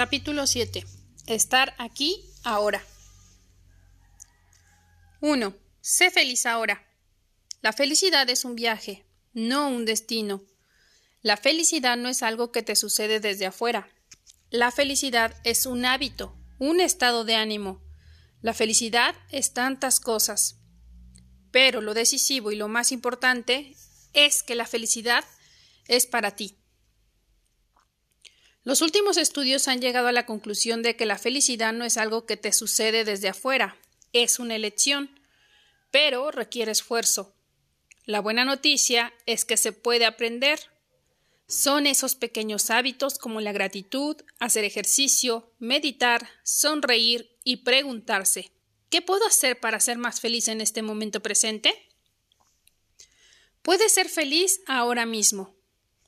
Capítulo 7. Estar aquí ahora. 1. Sé feliz ahora. La felicidad es un viaje, no un destino. La felicidad no es algo que te sucede desde afuera. La felicidad es un hábito, un estado de ánimo. La felicidad es tantas cosas. Pero lo decisivo y lo más importante es que la felicidad es para ti. Los últimos estudios han llegado a la conclusión de que la felicidad no es algo que te sucede desde afuera, es una elección, pero requiere esfuerzo. La buena noticia es que se puede aprender. Son esos pequeños hábitos como la gratitud, hacer ejercicio, meditar, sonreír y preguntarse ¿Qué puedo hacer para ser más feliz en este momento presente? Puedes ser feliz ahora mismo.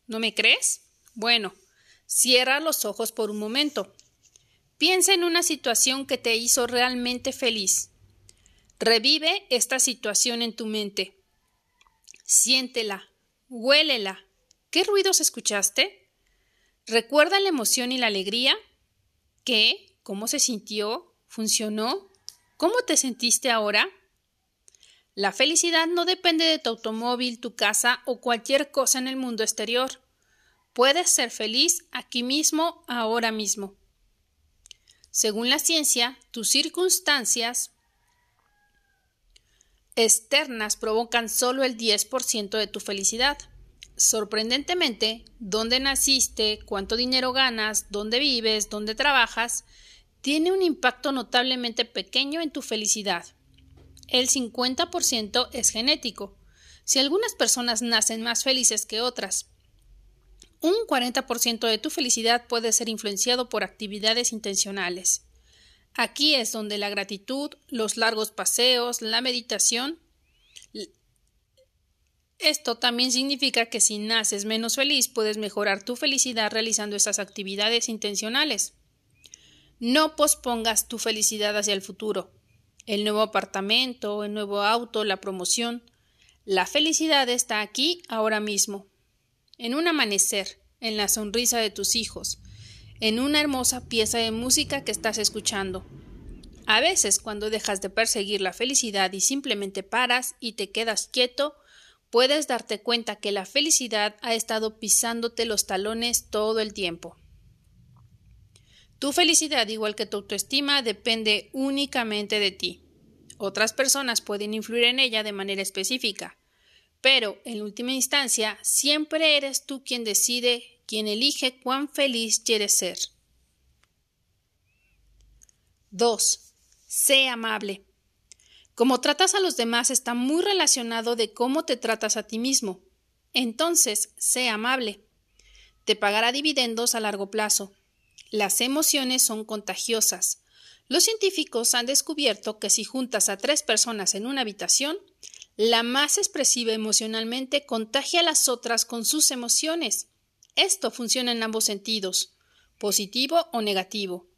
¿No me crees? Bueno, cierra los ojos por un momento. Piensa en una situación que te hizo realmente feliz. Revive esta situación en tu mente. Siéntela, huélela. ¿Qué ruidos escuchaste? ¿Recuerda la emoción y la alegría? ¿Qué? ¿Cómo se sintió? ¿Funcionó? ¿Cómo te sentiste ahora? La felicidad no depende de tu automóvil, tu casa o cualquier cosa en el mundo exterior. Puedes ser feliz aquí mismo, ahora mismo. Según la ciencia, tus circunstancias externas provocan solo el 10% de tu felicidad. Sorprendentemente, dónde naciste, cuánto dinero ganas, dónde vives, dónde trabajas, tiene un impacto notablemente pequeño en tu felicidad. El 50% es genético. Si algunas personas nacen más felices que otras, un 40% de tu felicidad puede ser influenciado por actividades intencionales. Aquí es donde la gratitud, los largos paseos, la meditación esto también significa que si naces menos feliz, puedes mejorar tu felicidad realizando estas actividades intencionales. No pospongas tu felicidad hacia el futuro. El nuevo apartamento, el nuevo auto, la promoción. La felicidad está aquí ahora mismo. En un amanecer, en la sonrisa de tus hijos, en una hermosa pieza de música que estás escuchando. A veces, cuando dejas de perseguir la felicidad y simplemente paras y te quedas quieto, puedes darte cuenta que la felicidad ha estado pisándote los talones todo el tiempo. Tu felicidad, igual que tu autoestima, depende únicamente de ti. Otras personas pueden influir en ella de manera específica, pero en última instancia siempre eres tú quien decide, quien elige cuán feliz quieres ser. 2. Sé amable. Cómo tratas a los demás está muy relacionado de cómo te tratas a ti mismo. Entonces, sé amable. Te pagará dividendos a largo plazo. Las emociones son contagiosas. Los científicos han descubierto que si juntas a tres personas en una habitación, la más expresiva emocionalmente contagia a las otras con sus emociones. Esto funciona en ambos sentidos, positivo o negativo.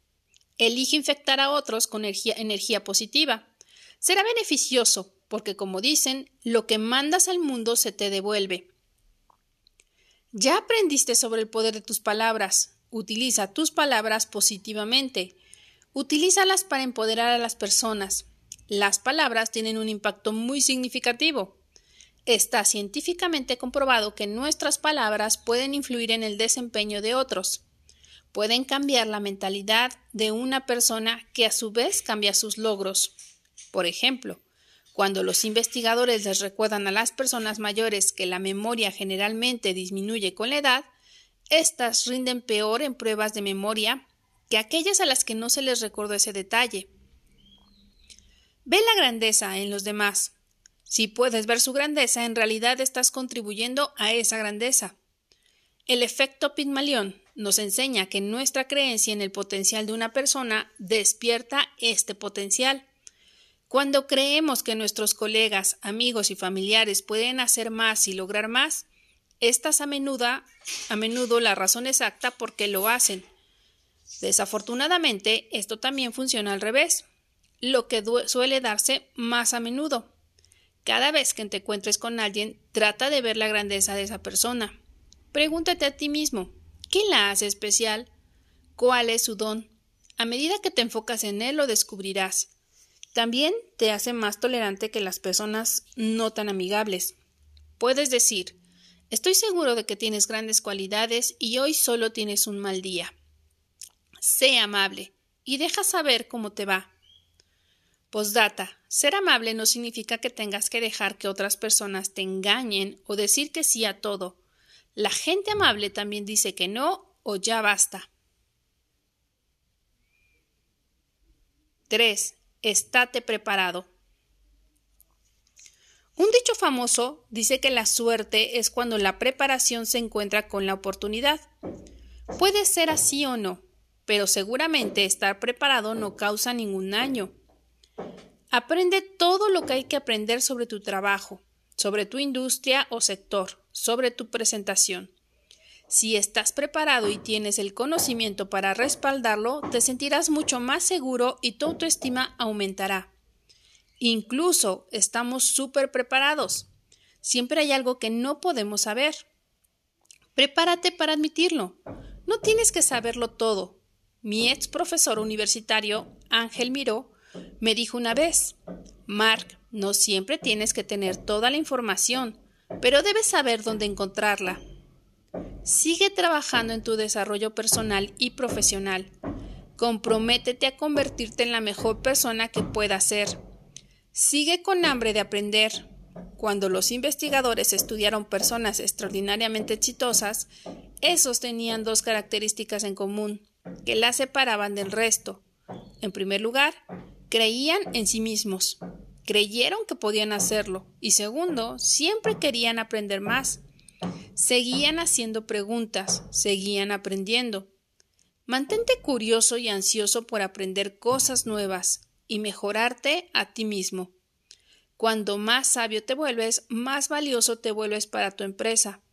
Elige infectar a otros con energía, positiva. Será beneficioso, porque como dicen, lo que mandas al mundo se te devuelve. Ya aprendiste sobre el poder de tus palabras. Utiliza tus palabras positivamente. Utilízalas para empoderar a las personas. Las palabras tienen un impacto muy significativo. Está científicamente comprobado que nuestras palabras pueden influir en el desempeño de otros. Pueden cambiar la mentalidad de una persona que a su vez cambia sus logros. Por ejemplo, cuando los investigadores les recuerdan a las personas mayores que la memoria generalmente disminuye con la edad, éstas rinden peor en pruebas de memoria que aquellas a las que no se les recordó ese detalle. Ve la grandeza en los demás. Si puedes ver su grandeza, en realidad estás contribuyendo a esa grandeza. El efecto Pigmalión nos enseña que nuestra creencia en el potencial de una persona despierta este potencial. Cuando creemos que nuestros colegas, amigos y familiares pueden hacer más y lograr más, esta es a a menudo la razón exacta por qué lo hacen. Desafortunadamente, esto también funciona al revés, lo que suele darse más a menudo. Cada vez que te encuentres con alguien, trata de ver la grandeza de esa persona. Pregúntate a ti mismo, ¿qué la hace especial? cuál es su don. A medida que te enfocas en él lo descubrirás. También te hace más tolerante que las personas no tan amigables. Puedes decir, estoy seguro de que tienes grandes cualidades y hoy solo tienes un mal día. Sé amable y deja saber cómo te va. Postdata. Ser amable no significa que tengas que dejar que otras personas te engañen o decir que sí a todo. La gente amable también dice que no o ya basta. 3. Estate preparado. Un dicho famoso dice que la suerte es cuando la preparación se encuentra con la oportunidad. Puede ser así o no, pero seguramente estar preparado no causa ningún daño. Aprende todo lo que hay que aprender sobre tu trabajo, sobre tu industria o sector, sobre tu presentación. Si estás preparado y tienes el conocimiento para respaldarlo, te sentirás mucho más seguro y tu autoestima aumentará. Incluso estamos súper preparados. Siempre hay algo que no podemos saber. Prepárate para admitirlo. No tienes que saberlo todo. Mi ex profesor universitario, Ángel Miró, me dijo una vez, Mark, no siempre tienes que tener toda la información, pero debes saber dónde encontrarla. Sigue trabajando en tu desarrollo personal y profesional. Comprométete a convertirte en la mejor persona que puedas ser. Sigue con hambre de aprender. Cuando los investigadores estudiaron personas extraordinariamente exitosas, esos tenían dos características en común, que las separaban del resto. En primer lugar, creían en sí mismos, creyeron que podían hacerlo, y segundo, siempre querían aprender más. Seguían haciendo preguntas, seguían aprendiendo. Mantente curioso y ansioso por aprender cosas nuevas y mejorarte a ti mismo. Cuando más sabio te vuelves, más valioso te vuelves para tu empresa.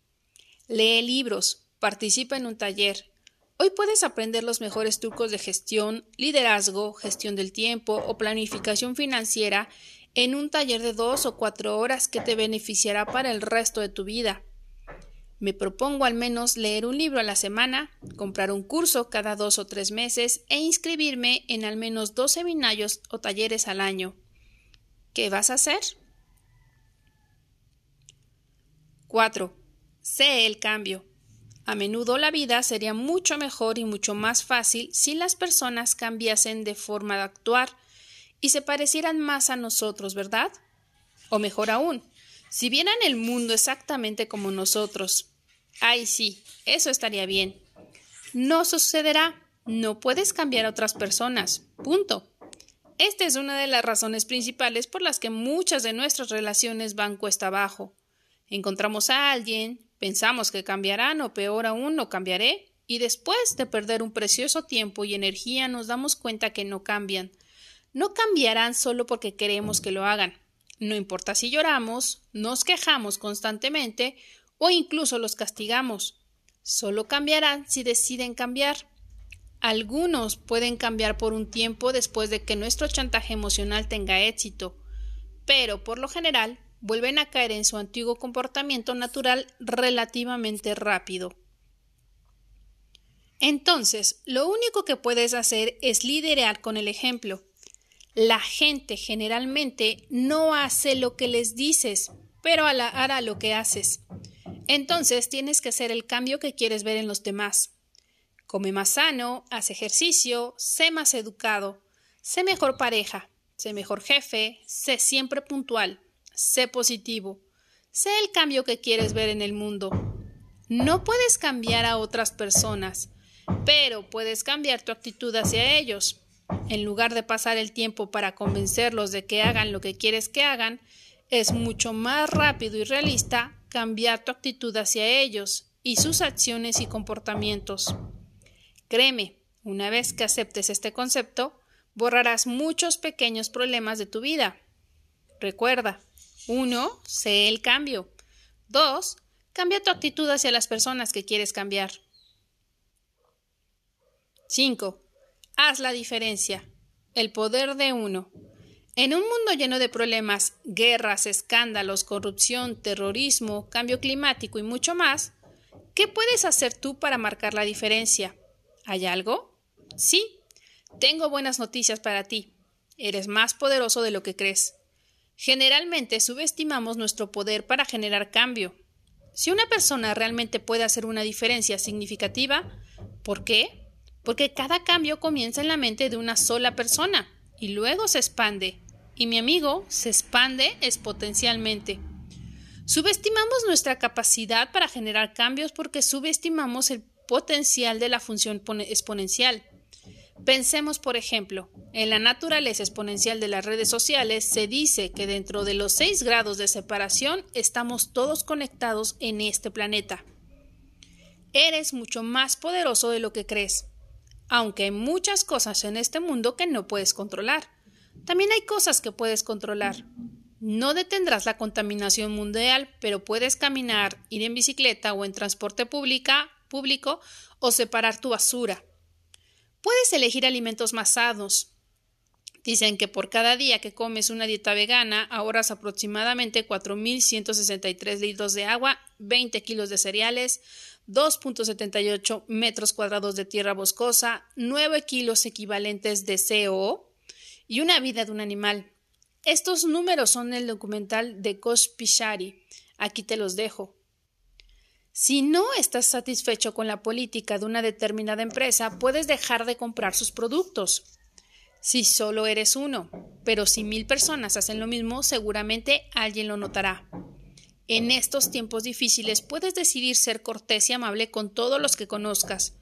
Lee libros, participa en un taller. Hoy puedes aprender los mejores trucos de gestión, liderazgo, gestión del tiempo o planificación financiera en un taller de dos o cuatro horas que te beneficiará para el resto de tu vida. Me propongo al menos leer un libro a la semana, comprar un curso cada dos o tres meses e inscribirme en al menos dos seminarios o talleres al año. ¿Qué vas a hacer? 4. Sé el cambio. A menudo la vida sería mucho mejor y mucho más fácil si las personas cambiasen de forma de actuar y se parecieran más a nosotros, ¿verdad? O mejor aún, si vieran el mundo exactamente como nosotros, Ay, sí, eso estaría bien. No sucederá. No puedes cambiar a otras personas. Punto. Esta es una de las razones principales por las que muchas de nuestras relaciones van cuesta abajo. Encontramos a alguien, pensamos que cambiarán o peor aún no cambiaré, y después de perder un precioso tiempo y energía nos damos cuenta que no cambian. No cambiarán solo porque queremos que lo hagan. No importa si lloramos, nos quejamos constantemente o incluso los castigamos. Solo cambiarán si deciden cambiar. Algunos pueden cambiar por un tiempo después de que nuestro chantaje emocional tenga éxito, pero por lo general vuelven a caer en su antiguo comportamiento natural relativamente rápido. Entonces, lo único que puedes hacer es liderar con el ejemplo. La gente generalmente no hace lo que les dices, pero hará lo que haces. Entonces tienes que hacer el cambio que quieres ver en los demás. Come más sano, haz ejercicio, sé más educado, sé mejor pareja, sé mejor jefe, sé siempre puntual, sé positivo, sé el cambio que quieres ver en el mundo. No puedes cambiar a otras personas, pero puedes cambiar tu actitud hacia ellos. En lugar de pasar el tiempo para convencerlos de que hagan lo que quieres que hagan, es mucho más rápido y realista cambiar tu actitud hacia ellos y sus acciones y comportamientos. Créeme, una vez que aceptes este concepto, borrarás muchos pequeños problemas de tu vida. Recuerda, 1. Sé el cambio. 2. Cambia tu actitud hacia las personas que quieres cambiar. 5. Haz la diferencia. El poder de uno. En un mundo lleno de problemas, guerras, escándalos, corrupción, terrorismo, cambio climático y mucho más, ¿qué puedes hacer tú para marcar la diferencia? ¿Hay algo? Sí, tengo buenas noticias para ti. Eres más poderoso de lo que crees. Generalmente subestimamos nuestro poder para generar cambio. Si una persona realmente puede hacer una diferencia significativa, ¿por qué? Porque cada cambio comienza en la mente de una sola persona y luego se expande. Y mi amigo se expande exponencialmente. Subestimamos nuestra capacidad para generar cambios porque subestimamos el potencial de la función exponencial. Pensemos, por ejemplo, en la naturaleza exponencial de las redes sociales se dice que dentro de los 6 grados de separación estamos todos conectados en este planeta. Eres mucho más poderoso de lo que crees, aunque hay muchas cosas en este mundo que no puedes controlar. También hay cosas que puedes controlar. No detendrás la contaminación mundial, pero puedes caminar, ir en bicicleta o en transporte público o separar tu basura. Puedes elegir alimentos más sanos. Dicen que por cada día que comes una dieta vegana ahorras aproximadamente 4.163 litros de agua, 20 kilos de cereales, 2.78 metros cuadrados de tierra boscosa, 9 kilos equivalentes de CO y una vida de un animal. Estos números son el documental de Kosh Pishari. Aquí te los dejo. Si no estás satisfecho con la política de una determinada empresa, puedes dejar de comprar sus productos. Si solo eres uno, pero si mil personas hacen lo mismo, seguramente alguien lo notará. En estos tiempos difíciles puedes decidir ser cortés y amable con todos los que conozcas,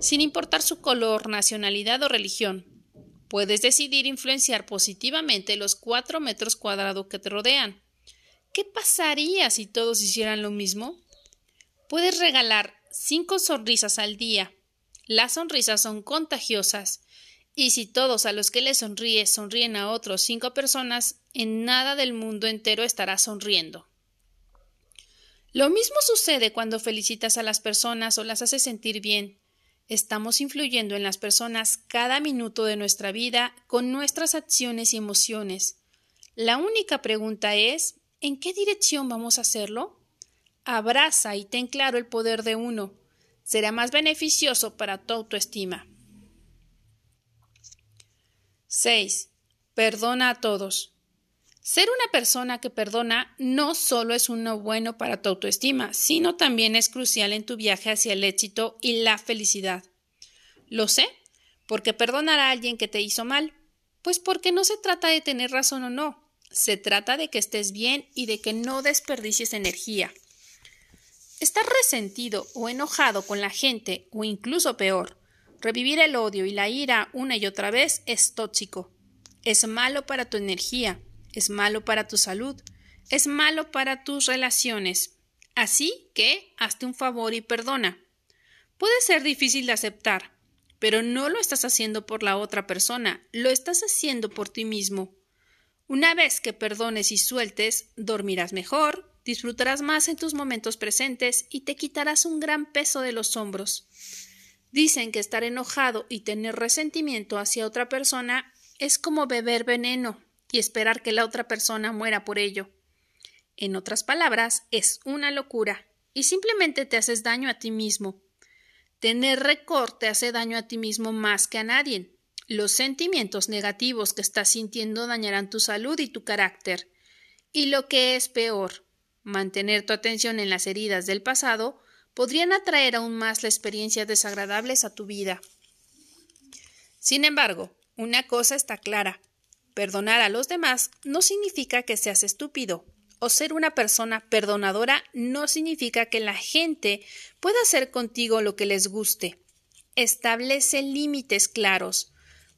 sin importar su color, nacionalidad o religión. Puedes decidir influenciar positivamente los cuatro metros cuadrados que te rodean. ¿Qué pasaría si todos hicieran lo mismo? Puedes regalar cinco sonrisas al día. Las sonrisas son contagiosas. Y si todos a los que le sonríes sonríen a otros cinco personas, en nada del mundo entero estará sonriendo. Lo mismo sucede cuando felicitas a las personas o las haces sentir bien. Estamos influyendo en las personas cada minuto de nuestra vida con nuestras acciones y emociones. La única pregunta es ¿en qué dirección vamos a hacerlo? Abraza y ten claro el poder de uno. Será más beneficioso para tu autoestima. 6. Perdona a todos. Ser una persona que perdona no solo es uno bueno para tu autoestima, sino también es crucial en tu viaje hacia el éxito y la felicidad. Lo sé, porque perdonar a alguien que te hizo mal, pues porque no se trata de tener razón o no, se trata de que estés bien y de que no desperdicies energía. Estar resentido o enojado con la gente, o incluso peor, revivir el odio y la ira una y otra vez es tóxico. Es malo para tu energía, es malo para tu salud, es malo para tus relaciones. Así que hazte un favor y perdona. Puede ser difícil de aceptar, pero no lo estás haciendo por la otra persona, lo estás haciendo por ti mismo. Una vez que perdones y sueltes, dormirás mejor, disfrutarás más en tus momentos presentes y te quitarás un gran peso de los hombros. Dicen que estar enojado y tener resentimiento hacia otra persona es como beber veneno y esperar que la otra persona muera por ello. En otras palabras, es una locura y simplemente te haces daño a ti mismo. Tener récord te hace daño a ti mismo más que a nadie. Los sentimientos negativos que estás sintiendo dañarán tu salud y tu carácter. Y lo que es peor, mantener tu atención en las heridas del pasado podrían atraer aún más las experiencias desagradables a tu vida. Sin embargo, una cosa está clara. Perdonar a los demás no significa que seas estúpido, o ser una persona perdonadora no significa que la gente pueda hacer contigo lo que les guste. Establece límites claros.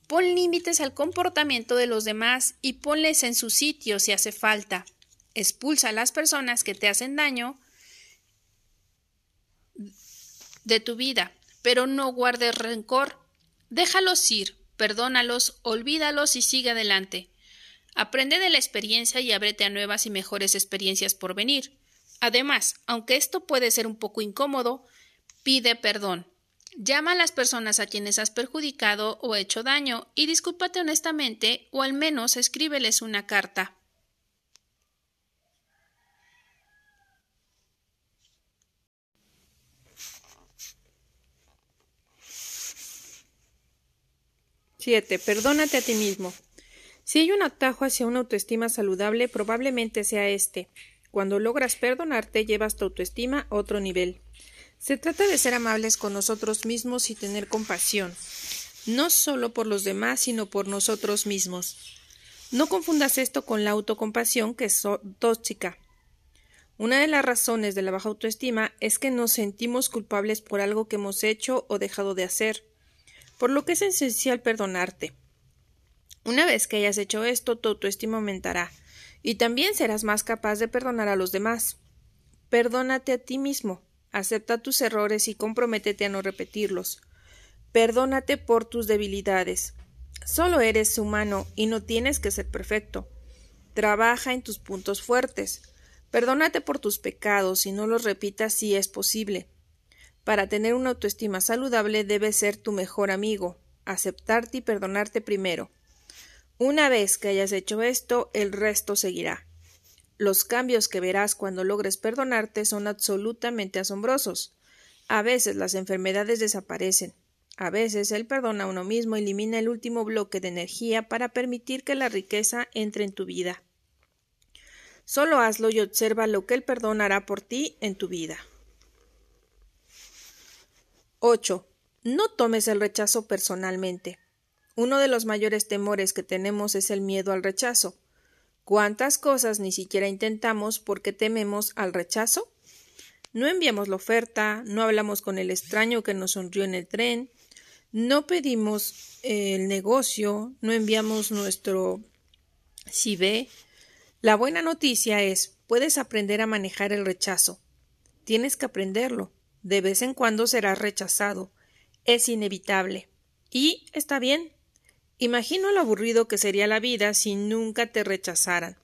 Pon límites al comportamiento de los demás y ponles en su sitio si hace falta expulsa a las personas que te hacen daño de tu vida, pero no guardes rencor. Déjalos ir, perdónalos, olvídalos y sigue adelante. Aprende de la experiencia y ábrete a nuevas y mejores experiencias por venir. Además, aunque esto puede ser un poco incómodo, pide perdón. Llama a las personas a quienes has perjudicado o hecho daño y discúlpate honestamente o al menos escríbeles una carta. 7. Perdónate a ti mismo. Si hay un atajo hacia una autoestima saludable, probablemente sea este. Cuando logras perdonarte, llevas tu autoestima a otro nivel. Se trata de ser amables con nosotros mismos y tener compasión, no solo por los demás, sino por nosotros mismos. No confundas esto con la autocompasión, que es tóxica. Una de las razones de la baja autoestima es que nos sentimos culpables por algo que hemos hecho o dejado de hacer, por lo que es esencial perdonarte. Una vez que hayas hecho esto, tu autoestima aumentará, y también serás más capaz de perdonar a los demás. Perdónate a ti mismo, acepta tus errores y comprométete a no repetirlos. Perdónate por tus debilidades. Solo eres humano y no tienes que ser perfecto. Trabaja en tus puntos fuertes. Perdónate por tus pecados y no los repitas si es posible. Para tener una autoestima saludable debes ser tu mejor amigo, aceptarte y perdonarte primero. Una vez que hayas hecho esto, el resto seguirá. Los cambios que verás cuando logres perdonarte son absolutamente asombrosos. A veces las enfermedades desaparecen. A veces el perdón a uno mismo elimina el último bloque de energía para permitir que la riqueza entre en tu vida. Solo hazlo y observa lo que el perdón hará por ti en tu vida. 8. No tomes el rechazo personalmente. Uno de los mayores temores que tenemos es el miedo al rechazo. ¿Cuántas cosas ni siquiera intentamos porque tememos al rechazo? No enviamos la oferta, no hablamos con el extraño que nos sonrió en el tren, no pedimos el negocio, no enviamos nuestro ve. La buena noticia es, puedes aprender a manejar el rechazo. Tienes que aprenderlo. De vez en cuando serás rechazado. Es inevitable. Y está bien. Imagino lo aburrido que sería la vida si nunca te rechazaran.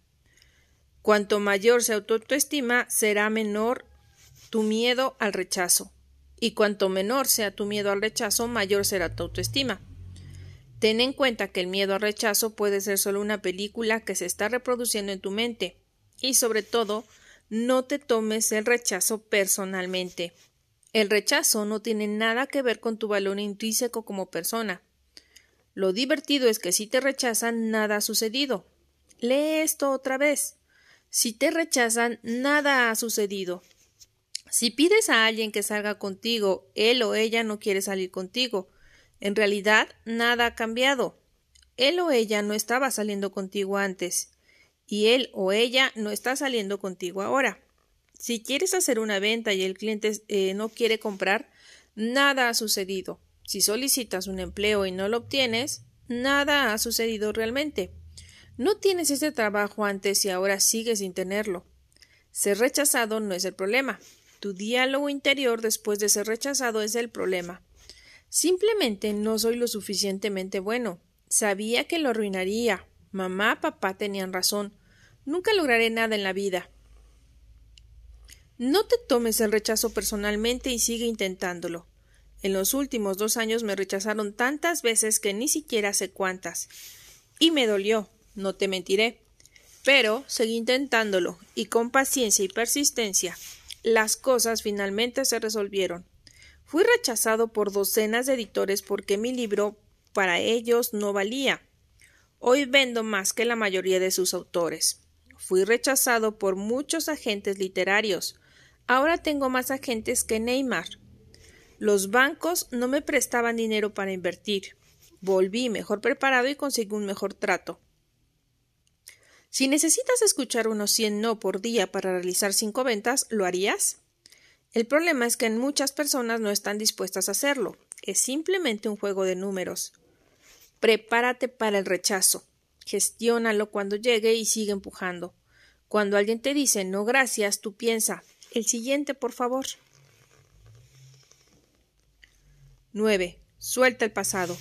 Cuanto mayor sea tu autoestima, será menor tu miedo al rechazo. Y cuanto menor sea tu miedo al rechazo, mayor será tu autoestima. Ten en cuenta que el miedo al rechazo puede ser solo una película que se está reproduciendo en tu mente. Y sobre todo, no te tomes el rechazo personalmente. El rechazo no tiene nada que ver con tu valor intrínseco como persona. Lo divertido es que si te rechazan, nada ha sucedido. Lee esto otra vez. Si te rechazan, nada ha sucedido. Si pides a alguien que salga contigo, él o ella no quiere salir contigo. En realidad, nada ha cambiado. Él o ella no estaba saliendo contigo antes, y él o ella no está saliendo contigo ahora. Si quieres hacer una venta y el cliente eh, no quiere comprar, nada ha sucedido. Si solicitas un empleo y no lo obtienes, nada ha sucedido realmente. No tienes ese trabajo antes y ahora sigues sin tenerlo. Ser rechazado no es el problema. Tu diálogo interior después de ser rechazado es el problema. Simplemente no soy lo suficientemente bueno. Sabía que lo arruinaría. Mamá, papá tenían razón. Nunca lograré nada en la vida. No te tomes el rechazo personalmente y sigue intentándolo. En los últimos dos años me rechazaron tantas veces que ni siquiera sé cuántas. Y me dolió, no te mentiré. Pero seguí intentándolo, y con paciencia y persistencia, las cosas finalmente se resolvieron. Fui rechazado por docenas de editores porque mi libro para ellos no valía. Hoy vendo más que la mayoría de sus autores. Fui rechazado por muchos agentes literarios. Ahora tengo más agentes que Neymar. Los bancos no me prestaban dinero para invertir. Volví mejor preparado y conseguí un mejor trato. Si necesitas escuchar unos 100 no por día para realizar cinco ventas, ¿lo harías? El problema es que muchas personas no están dispuestas a hacerlo. Es simplemente un juego de números. Prepárate para el rechazo. Gestiónalo cuando llegue y sigue empujando. Cuando alguien te dice no gracias, tú piensa el siguiente, por favor. 9. Suelta el pasado.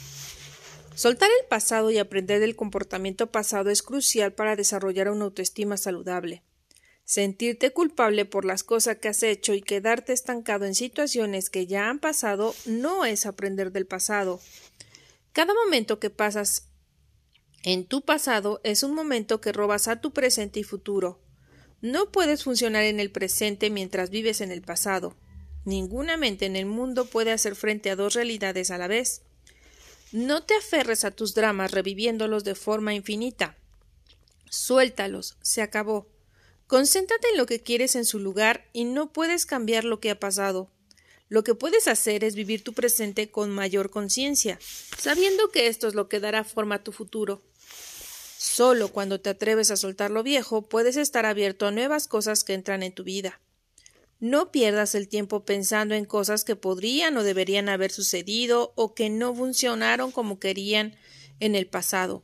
Soltar el pasado y aprender del comportamiento pasado es crucial para desarrollar una autoestima saludable. Sentirte culpable por las cosas que has hecho y quedarte estancado en situaciones que ya han pasado no es aprender del pasado. Cada momento que pasas en tu pasado es un momento que robas a tu presente y futuro. No puedes funcionar en el presente mientras vives en el pasado. Ninguna mente en el mundo puede hacer frente a dos realidades a la vez. No te aferres a tus dramas reviviéndolos de forma infinita. Suéltalos, se acabó. Concéntrate en lo que quieres en su lugar y no puedes cambiar lo que ha pasado. Lo que puedes hacer es vivir tu presente con mayor conciencia, sabiendo que esto es lo que dará forma a tu futuro. Solo cuando te atreves a soltar lo viejo puedes estar abierto a nuevas cosas que entran en tu vida. No pierdas el tiempo pensando en cosas que podrían o deberían haber sucedido o que no funcionaron como querían en el pasado.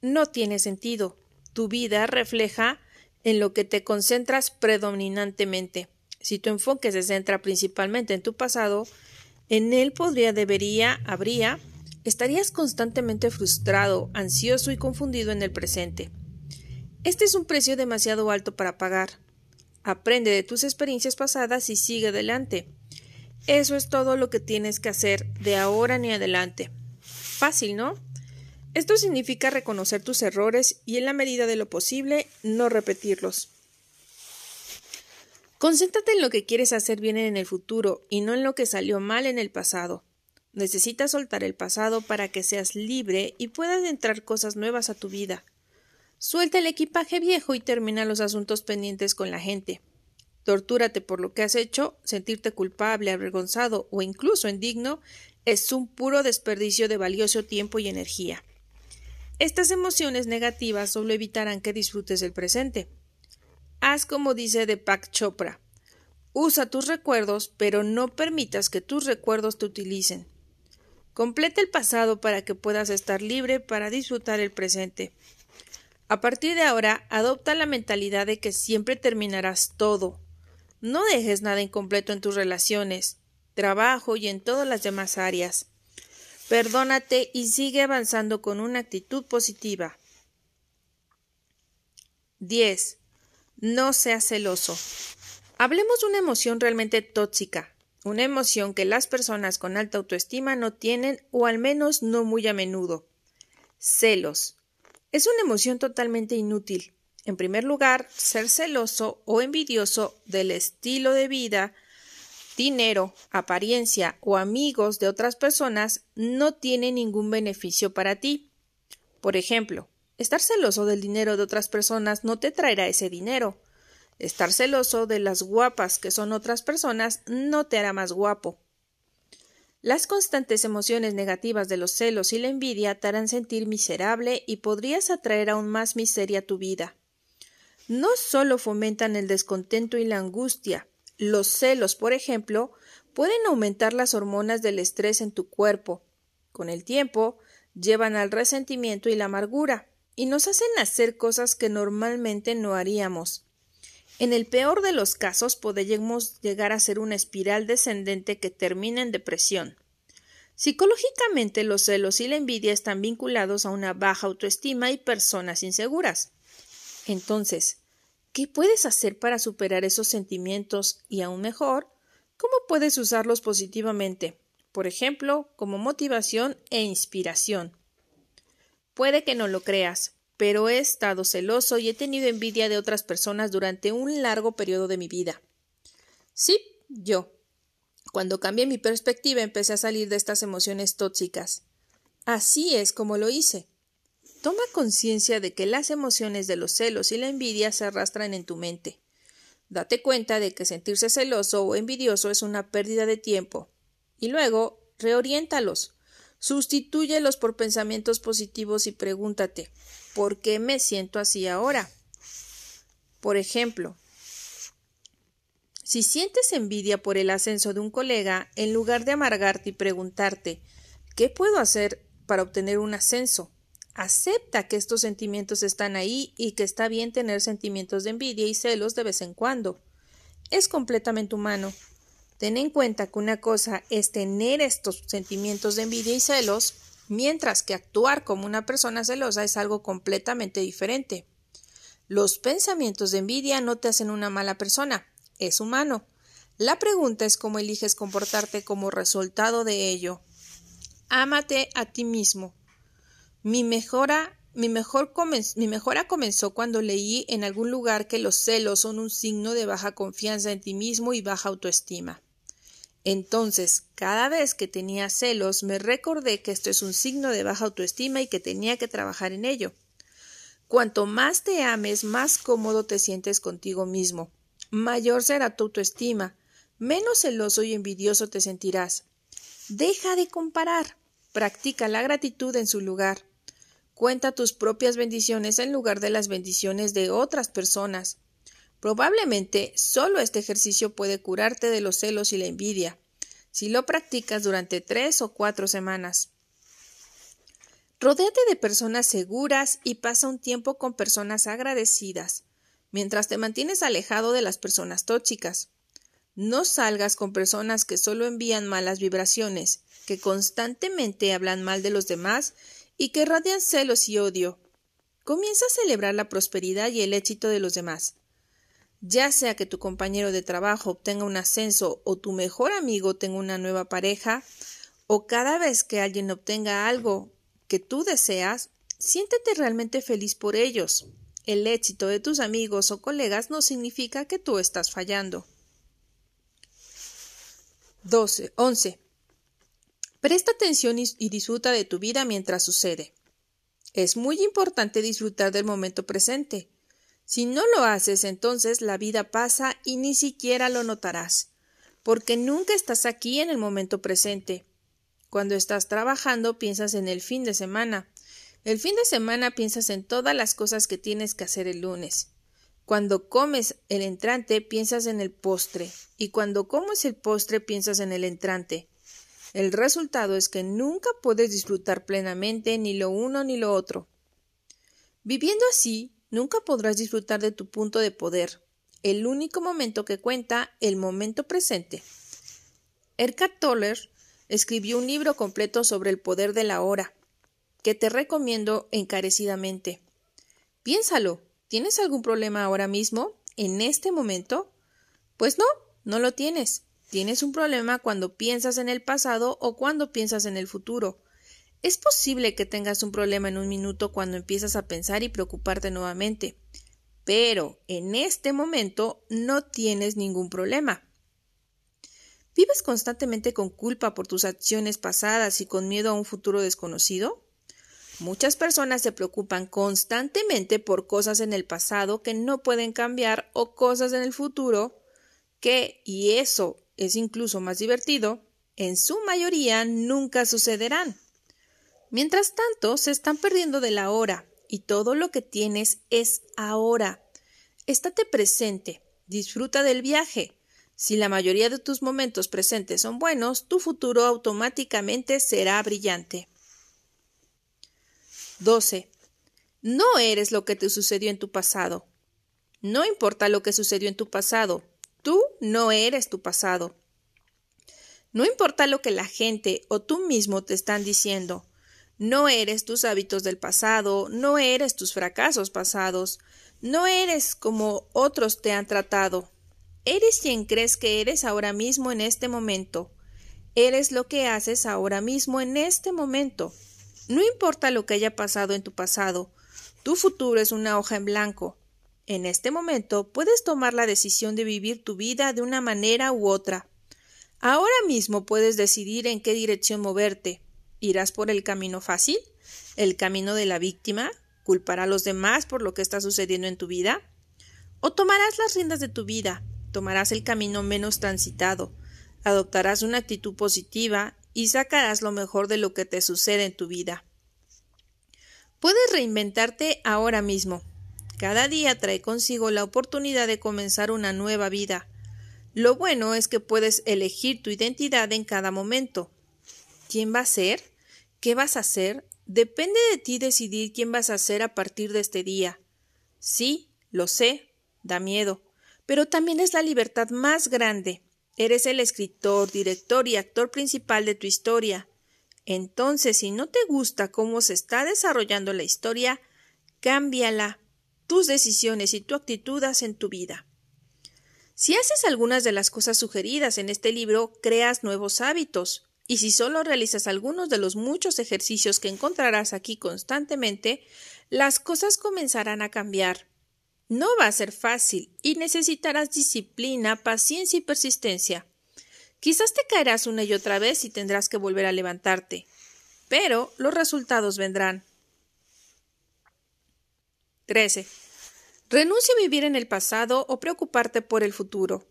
No tiene sentido. Tu vida refleja en lo que te concentras predominantemente. Si tu enfoque se centra principalmente en tu pasado, en él podría, debería, habría, estarías constantemente frustrado, ansioso y confundido en el presente. Este es un precio demasiado alto para pagar. Aprende de tus experiencias pasadas y sigue adelante. Eso es todo lo que tienes que hacer de ahora en adelante. Fácil, ¿no? Esto significa reconocer tus errores y en la medida de lo posible no repetirlos. Concéntrate en lo que quieres hacer bien en el futuro y no en lo que salió mal en el pasado. Necesitas soltar el pasado para que seas libre y puedas entrar cosas nuevas a tu vida. Suelta el equipaje viejo y termina los asuntos pendientes con la gente. Tortúrate por lo que has hecho, sentirte culpable, avergonzado o incluso indigno es un puro desperdicio de valioso tiempo y energía. Estas emociones negativas solo evitarán que disfrutes el presente. Haz como dice Deepak Chopra. Usa tus recuerdos, pero no permitas que tus recuerdos te utilicen. Completa el pasado para que puedas estar libre para disfrutar el presente. A partir de ahora, adopta la mentalidad de que siempre terminarás todo. No dejes nada incompleto en tus relaciones, trabajo y en todas las demás áreas. Perdónate y sigue avanzando con una actitud positiva. 10. No seas celoso. Hablemos de una emoción realmente tóxica, una emoción que las personas con alta autoestima no tienen o al menos no muy a menudo. Celos. Es una emoción totalmente inútil. En primer lugar, ser celoso o envidioso del estilo de vida, dinero, apariencia o amigos de otras personas no tiene ningún beneficio para ti. Por ejemplo, Estar celoso del dinero de otras personas no te traerá ese dinero. Estar celoso de las guapas que son otras personas no te hará más guapo. Las constantes emociones negativas de los celos y la envidia te harán sentir miserable y podrías atraer aún más miseria a tu vida. No solo fomentan el descontento y la angustia, los celos, por ejemplo, pueden aumentar las hormonas del estrés en tu cuerpo. Con el tiempo, llevan al resentimiento y la amargura y nos hacen hacer cosas que normalmente no haríamos. En el peor de los casos podemos llegar a ser una espiral descendente que termina en depresión. Psicológicamente los celos y la envidia están vinculados a una baja autoestima y personas inseguras. Entonces, ¿qué puedes hacer para superar esos sentimientos y aún mejor, cómo puedes usarlos positivamente? Por ejemplo, como motivación e inspiración. Puede que no lo creas, pero he estado celoso y he tenido envidia de otras personas durante un largo periodo de mi vida. Sí, yo. Cuando cambié mi perspectiva empecé a salir de estas emociones tóxicas. Así es como lo hice. Toma conciencia de que las emociones de los celos y la envidia se arrastran en tu mente. Date cuenta de que sentirse celoso o envidioso es una pérdida de tiempo. Y luego reoriéntalos. Sustitúyelos por pensamientos positivos y pregúntate ¿por qué me siento así ahora? Por ejemplo, si sientes envidia por el ascenso de un colega, en lugar de amargarte y preguntarte ¿qué puedo hacer para obtener un ascenso? Acepta que estos sentimientos están ahí y que está bien tener sentimientos de envidia y celos de vez en cuando. Es completamente humano. Ten en cuenta que una cosa es tener estos sentimientos de envidia y celos, mientras que actuar como una persona celosa es algo completamente diferente. Los pensamientos de envidia no te hacen una mala persona, es humano. La pregunta es cómo eliges comportarte como resultado de ello. Ámate a ti mismo. Mi mejora mi, mejor mi mejora comenzó cuando leí en algún lugar que los celos son un signo de baja confianza en ti mismo y baja autoestima. Entonces, cada vez que tenía celos, me recordé que esto es un signo de baja autoestima y que tenía que trabajar en ello. Cuanto más te ames, más cómodo te sientes contigo mismo. Mayor será tu autoestima, menos celoso y envidioso te sentirás. Deja de comparar. Practica la gratitud en su lugar. Cuenta tus propias bendiciones en lugar de las bendiciones de otras personas. Probablemente solo este ejercicio puede curarte de los celos y la envidia, si lo practicas durante tres o cuatro semanas. Rodéate de personas seguras y pasa un tiempo con personas agradecidas, mientras te mantienes alejado de las personas tóxicas. No salgas con personas que solo envían malas vibraciones, que constantemente hablan mal de los demás y que radian celos y odio. Comienza a celebrar la prosperidad y el éxito de los demás. Ya sea que tu compañero de trabajo obtenga un ascenso o tu mejor amigo tenga una nueva pareja, o cada vez que alguien obtenga algo que tú deseas, siéntete realmente feliz por ellos. El éxito de tus amigos o colegas no significa que tú estás fallando. 12. 11. Presta atención y disfruta de tu vida mientras sucede. Es muy importante disfrutar del momento presente. Si no lo haces, entonces la vida pasa y ni siquiera lo notarás, porque nunca estás aquí en el momento presente. Cuando estás trabajando piensas en el fin de semana. El fin de semana piensas en todas las cosas que tienes que hacer el lunes. Cuando comes el entrante piensas en el postre y cuando comes el postre piensas en el entrante. El resultado es que nunca puedes disfrutar plenamente ni lo uno ni lo otro. Viviendo así, nunca podrás disfrutar de tu punto de poder, el único momento que cuenta, el momento presente. Erka Toller escribió un libro completo sobre el poder de la hora, que te recomiendo encarecidamente. Piénsalo, ¿tienes algún problema ahora mismo, en este momento? Pues no, no lo tienes. Tienes un problema cuando piensas en el pasado o cuando piensas en el futuro. Es posible que tengas un problema en un minuto cuando empiezas a pensar y preocuparte nuevamente, pero en este momento no tienes ningún problema. ¿Vives constantemente con culpa por tus acciones pasadas y con miedo a un futuro desconocido? Muchas personas se preocupan constantemente por cosas en el pasado que no pueden cambiar o cosas en el futuro que, y eso es incluso más divertido, en su mayoría nunca sucederán. Mientras tanto, se están perdiendo de la hora y todo lo que tienes es ahora. Estate presente, disfruta del viaje. Si la mayoría de tus momentos presentes son buenos, tu futuro automáticamente será brillante. 12. No eres lo que te sucedió en tu pasado. No importa lo que sucedió en tu pasado, Tú no eres tu pasado. No importa lo que la gente o tú mismo te están diciendo. No eres tus hábitos del pasado, no eres tus fracasos pasados, no eres como otros te han tratado. Eres quien crees que eres ahora mismo en este momento. Eres lo que haces ahora mismo en este momento. No importa lo que haya pasado en tu pasado, tu futuro es una hoja en blanco. En este momento puedes tomar la decisión de vivir tu vida de una manera u otra. Ahora mismo puedes decidir en qué dirección moverte. ¿Irás por el camino fácil? ¿El camino de la víctima? ¿Culpar a los demás por lo que está sucediendo en tu vida? ¿O tomarás las riendas de tu vida? ¿Tomarás el camino menos transitado? ¿Adoptarás una actitud positiva y sacarás lo mejor de lo que te sucede en tu vida? Puedes reinventarte ahora mismo. Cada día trae consigo la oportunidad de comenzar una nueva vida. Lo bueno es que puedes elegir tu identidad en cada momento. ¿Quién va a ser? ¿Qué vas a hacer? Depende de ti decidir quién vas a ser a partir de este día. Sí, lo sé, da miedo, pero también es la libertad más grande. Eres el escritor, director y actor principal de tu historia. Entonces, si no te gusta cómo se está desarrollando la historia, cámbiala tus decisiones y tu actitud en tu vida. Si haces algunas de las cosas sugeridas en este libro, creas nuevos hábitos, y si solo realizas algunos de los muchos ejercicios que encontrarás aquí constantemente, las cosas comenzarán a cambiar. No va a ser fácil y necesitarás disciplina, paciencia y persistencia. Quizás te caerás una y otra vez y tendrás que volver a levantarte, pero los resultados vendrán. 13. Renuncia a vivir en el pasado o preocuparte por el futuro.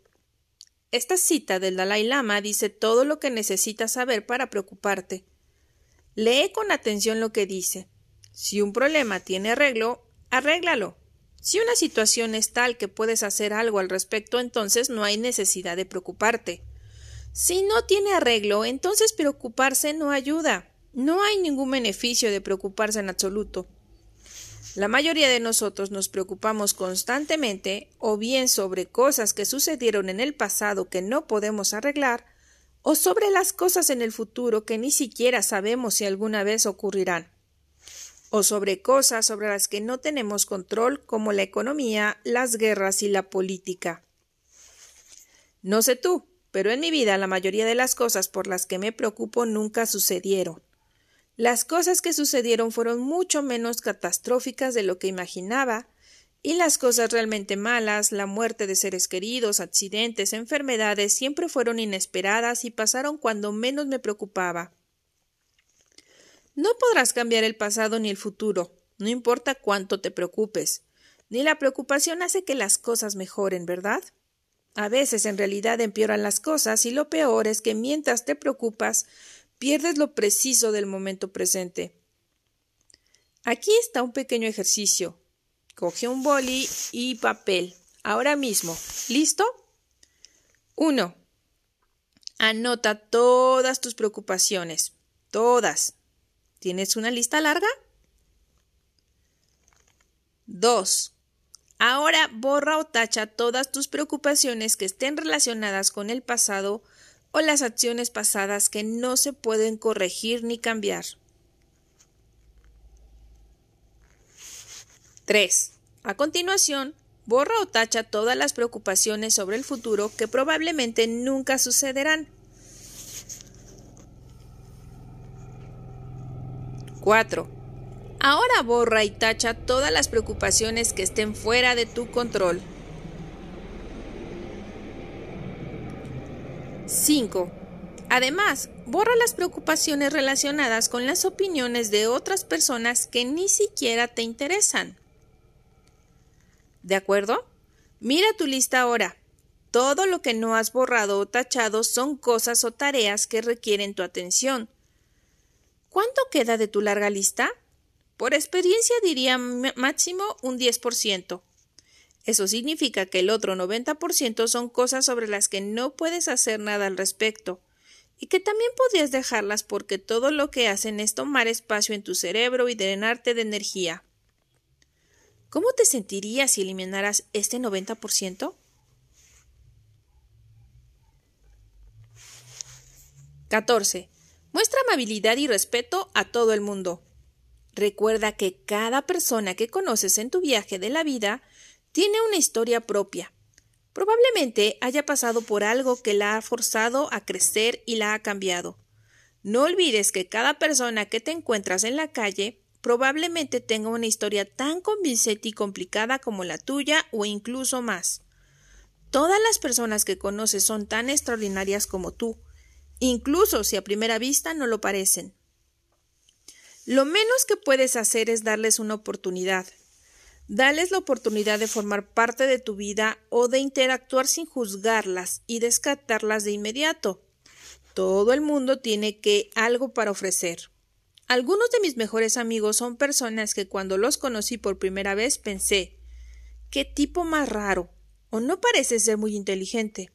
Esta cita del Dalai Lama dice todo lo que necesitas saber para preocuparte. Lee con atención lo que dice. Si un problema tiene arreglo, arréglalo. Si una situación es tal que puedes hacer algo al respecto, entonces no hay necesidad de preocuparte. Si no tiene arreglo, entonces preocuparse no ayuda. No hay ningún beneficio de preocuparse en absoluto. La mayoría de nosotros nos preocupamos constantemente o bien sobre cosas que sucedieron en el pasado que no podemos arreglar, o sobre las cosas en el futuro que ni siquiera sabemos si alguna vez ocurrirán, o sobre cosas sobre las que no tenemos control como la economía, las guerras y la política. No sé tú, pero en mi vida la mayoría de las cosas por las que me preocupo nunca sucedieron. Las cosas que sucedieron fueron mucho menos catastróficas de lo que imaginaba, y las cosas realmente malas, la muerte de seres queridos, accidentes, enfermedades, siempre fueron inesperadas y pasaron cuando menos me preocupaba. No podrás cambiar el pasado ni el futuro, no importa cuánto te preocupes. Ni la preocupación hace que las cosas mejoren, ¿verdad? A veces en realidad empeoran las cosas y lo peor es que mientras te preocupas pierdes lo preciso del momento presente. Aquí está un pequeño ejercicio. Coge un boli y papel. Ahora mismo. ¿Listo? 1. Anota todas tus preocupaciones. Todas. ¿Tienes una lista larga? 2. Ahora borra o tacha todas tus preocupaciones que estén relacionadas con el pasado o las acciones pasadas que no se pueden corregir ni cambiar. 3. A continuación, borra o tacha todas las preocupaciones sobre el futuro que probablemente nunca sucederán. 4. Ahora borra y tacha todas las preocupaciones que estén fuera de tu control. 5. Además, borra las preocupaciones relacionadas con las opiniones de otras personas que ni siquiera te interesan. ¿De acuerdo? Mira tu lista ahora. Todo lo que no has borrado o tachado son cosas o tareas que requieren tu atención. ¿Cuánto queda de tu larga lista? Por experiencia diría máximo un 10%. Eso significa que el otro 90% son cosas sobre las que no puedes hacer nada al respecto y que también podrías dejarlas porque todo lo que hacen es tomar espacio en tu cerebro y drenarte de energía. ¿Cómo te sentirías si eliminaras este 90%? 14. Muestra amabilidad y respeto a todo el mundo. Recuerda que cada persona que conoces en tu viaje de la vida tiene una historia propia. Probablemente haya pasado por algo que la ha forzado a crecer y la ha cambiado. No olvides que cada persona que te encuentras en la calle probablemente tenga una historia tan convincente y complicada como la tuya o incluso más. Todas las personas que conoces son tan extraordinarias como tú, incluso si a primera vista no lo parecen. Lo menos que puedes hacer es darles una oportunidad. Dales la oportunidad de formar parte de tu vida o de interactuar sin juzgarlas y descartarlas de inmediato. Todo el mundo tiene que algo para ofrecer. Algunos de mis mejores amigos son personas que cuando los conocí por primera vez pensé qué tipo más raro, o no parece ser muy inteligente.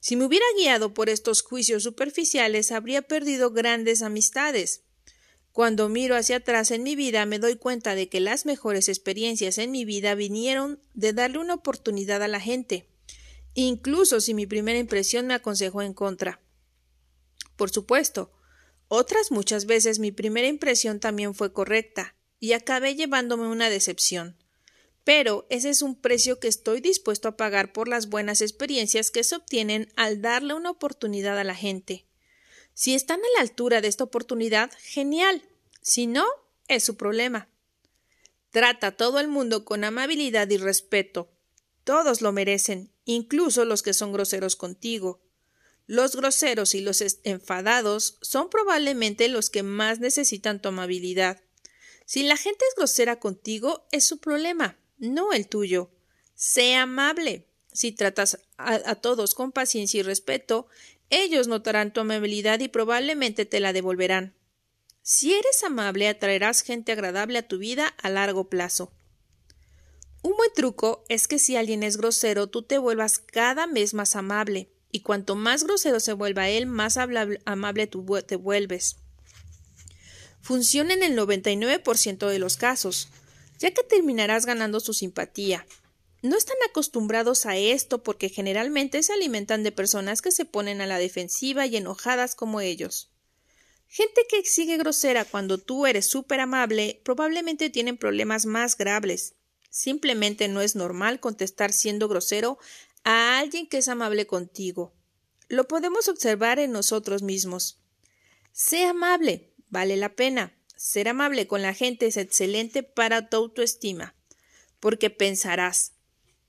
Si me hubiera guiado por estos juicios superficiales habría perdido grandes amistades. Cuando miro hacia atrás en mi vida me doy cuenta de que las mejores experiencias en mi vida vinieron de darle una oportunidad a la gente, incluso si mi primera impresión me aconsejó en contra. Por supuesto, otras muchas veces mi primera impresión también fue correcta, y acabé llevándome una decepción. Pero ese es un precio que estoy dispuesto a pagar por las buenas experiencias que se obtienen al darle una oportunidad a la gente. Si están a la altura de esta oportunidad, genial. Si no, es su problema. Trata a todo el mundo con amabilidad y respeto. Todos lo merecen, incluso los que son groseros contigo. Los groseros y los enfadados son probablemente los que más necesitan tu amabilidad. Si la gente es grosera contigo, es su problema, no el tuyo. Sé amable. Si tratas a, todos con paciencia y respeto, ellos notarán tu amabilidad y probablemente te la devolverán. Si eres amable, atraerás gente agradable a tu vida a largo plazo. Un buen truco es que si alguien es grosero, tú te vuelvas cada vez más amable y cuanto más grosero se vuelva él, más amable tú te vuelves. Funciona en el 99% de los casos, ya que terminarás ganando su simpatía. No están acostumbrados a esto porque generalmente se alimentan de personas que se ponen a la defensiva y enojadas como ellos. Gente que sigue grosera cuando tú eres súper amable probablemente tienen problemas más graves. Simplemente no es normal contestar siendo grosero a alguien que es amable contigo. Lo podemos observar en nosotros mismos. Sé amable, vale la pena. Ser amable con la gente es excelente para tu autoestima, porque pensarás,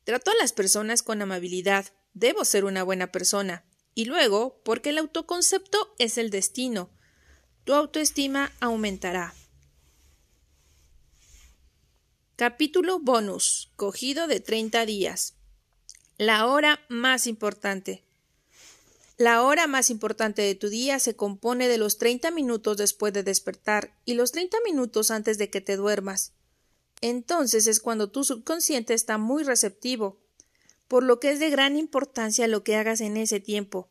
trato a las personas con amabilidad, debo ser una buena persona. Y luego, porque el autoconcepto es el destino, tu autoestima aumentará. Capítulo bonus, cogido de 30 días. La hora más importante. La hora más importante de tu día se compone de los 30 minutos después de despertar y los 30 minutos antes de que te duermas. Entonces es cuando tu subconsciente está muy receptivo, por lo que es de gran importancia lo que hagas en ese tiempo.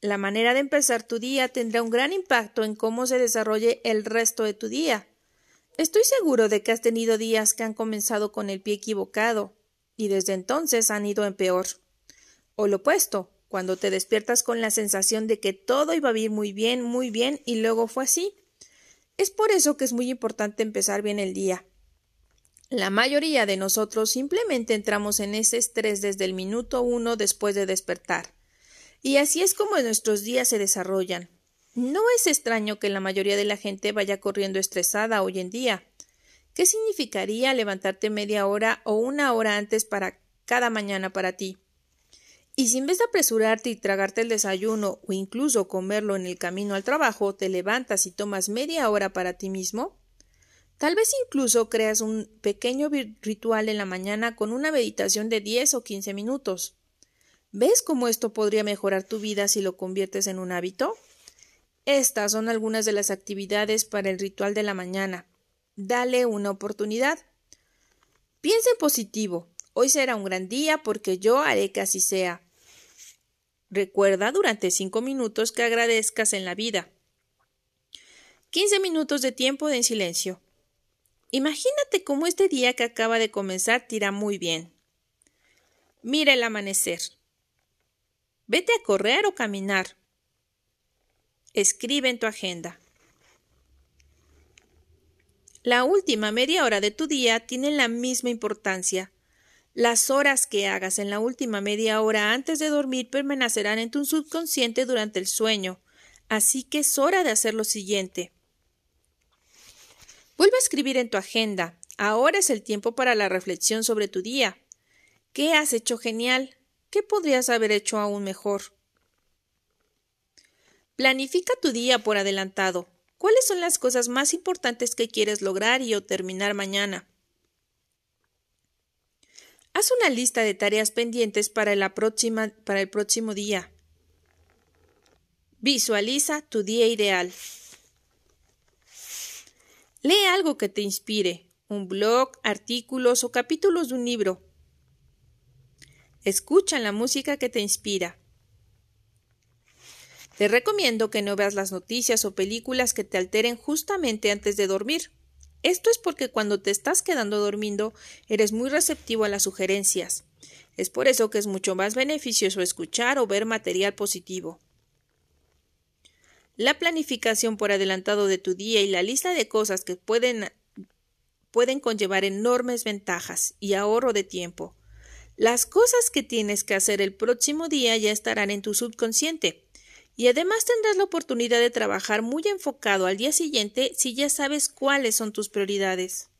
La manera de empezar tu día tendrá un gran impacto en cómo se desarrolle el resto de tu día. Estoy seguro de que has tenido días que han comenzado con el pie equivocado, y desde entonces han ido en peor. O lo opuesto, cuando te despiertas con la sensación de que todo iba a ir muy bien, muy bien, y luego fue así. Es por eso que es muy importante empezar bien el día. La mayoría de nosotros simplemente entramos en ese estrés desde el minuto uno después de despertar. Y así es como nuestros días se desarrollan. No es extraño que la mayoría de la gente vaya corriendo estresada hoy en día. ¿Qué significaría levantarte media hora o una hora antes para cada mañana para ti? Y si en vez de apresurarte y tragarte el desayuno o incluso comerlo en el camino al trabajo, te levantas y tomas media hora para ti mismo, tal vez incluso creas un pequeño ritual en la mañana con una meditación de 10 o 15 minutos. ¿Ves cómo esto podría mejorar tu vida si lo conviertes en un hábito? Estas son algunas de las actividades para el ritual de la mañana. Dale una oportunidad. Piensa en positivo. Hoy será un gran día porque yo haré que así sea. Recuerda durante cinco minutos que agradezcas en la vida. 15 minutos de tiempo en silencio. Imagínate cómo este día que acaba de comenzar te irá muy bien. Mira el amanecer. Vete a correr o caminar. Escribe en tu agenda. La última media hora de tu día tiene la misma importancia. Las horas que hagas en la última media hora antes de dormir permanecerán en tu subconsciente durante el sueño, así que es hora de hacer lo siguiente. Vuelve a escribir en tu agenda. Ahora es el tiempo para la reflexión sobre tu día. ¿Qué has hecho genial? ¿Qué podrías haber hecho aún mejor? Planifica tu día por adelantado. ¿Cuáles son las cosas más importantes que quieres lograr y o terminar mañana? Haz una lista de tareas pendientes para, para el próximo día. Visualiza tu día ideal. Lee algo que te inspire, un blog, artículos o capítulos de un libro. Escucha la música que te inspira. Te recomiendo que no veas las noticias o películas que te alteren justamente antes de dormir. Esto es porque cuando te estás quedando dormido eres muy receptivo a las sugerencias. Es por eso que es mucho más beneficioso escuchar o ver material positivo. La planificación por adelantado de tu día y la lista de cosas que pueden, pueden conllevar enormes ventajas y ahorro de tiempo. Las cosas que tienes que hacer el próximo día ya estarán en tu subconsciente y además tendrás la oportunidad de trabajar muy enfocado al día siguiente si ya sabes cuáles son tus prioridades.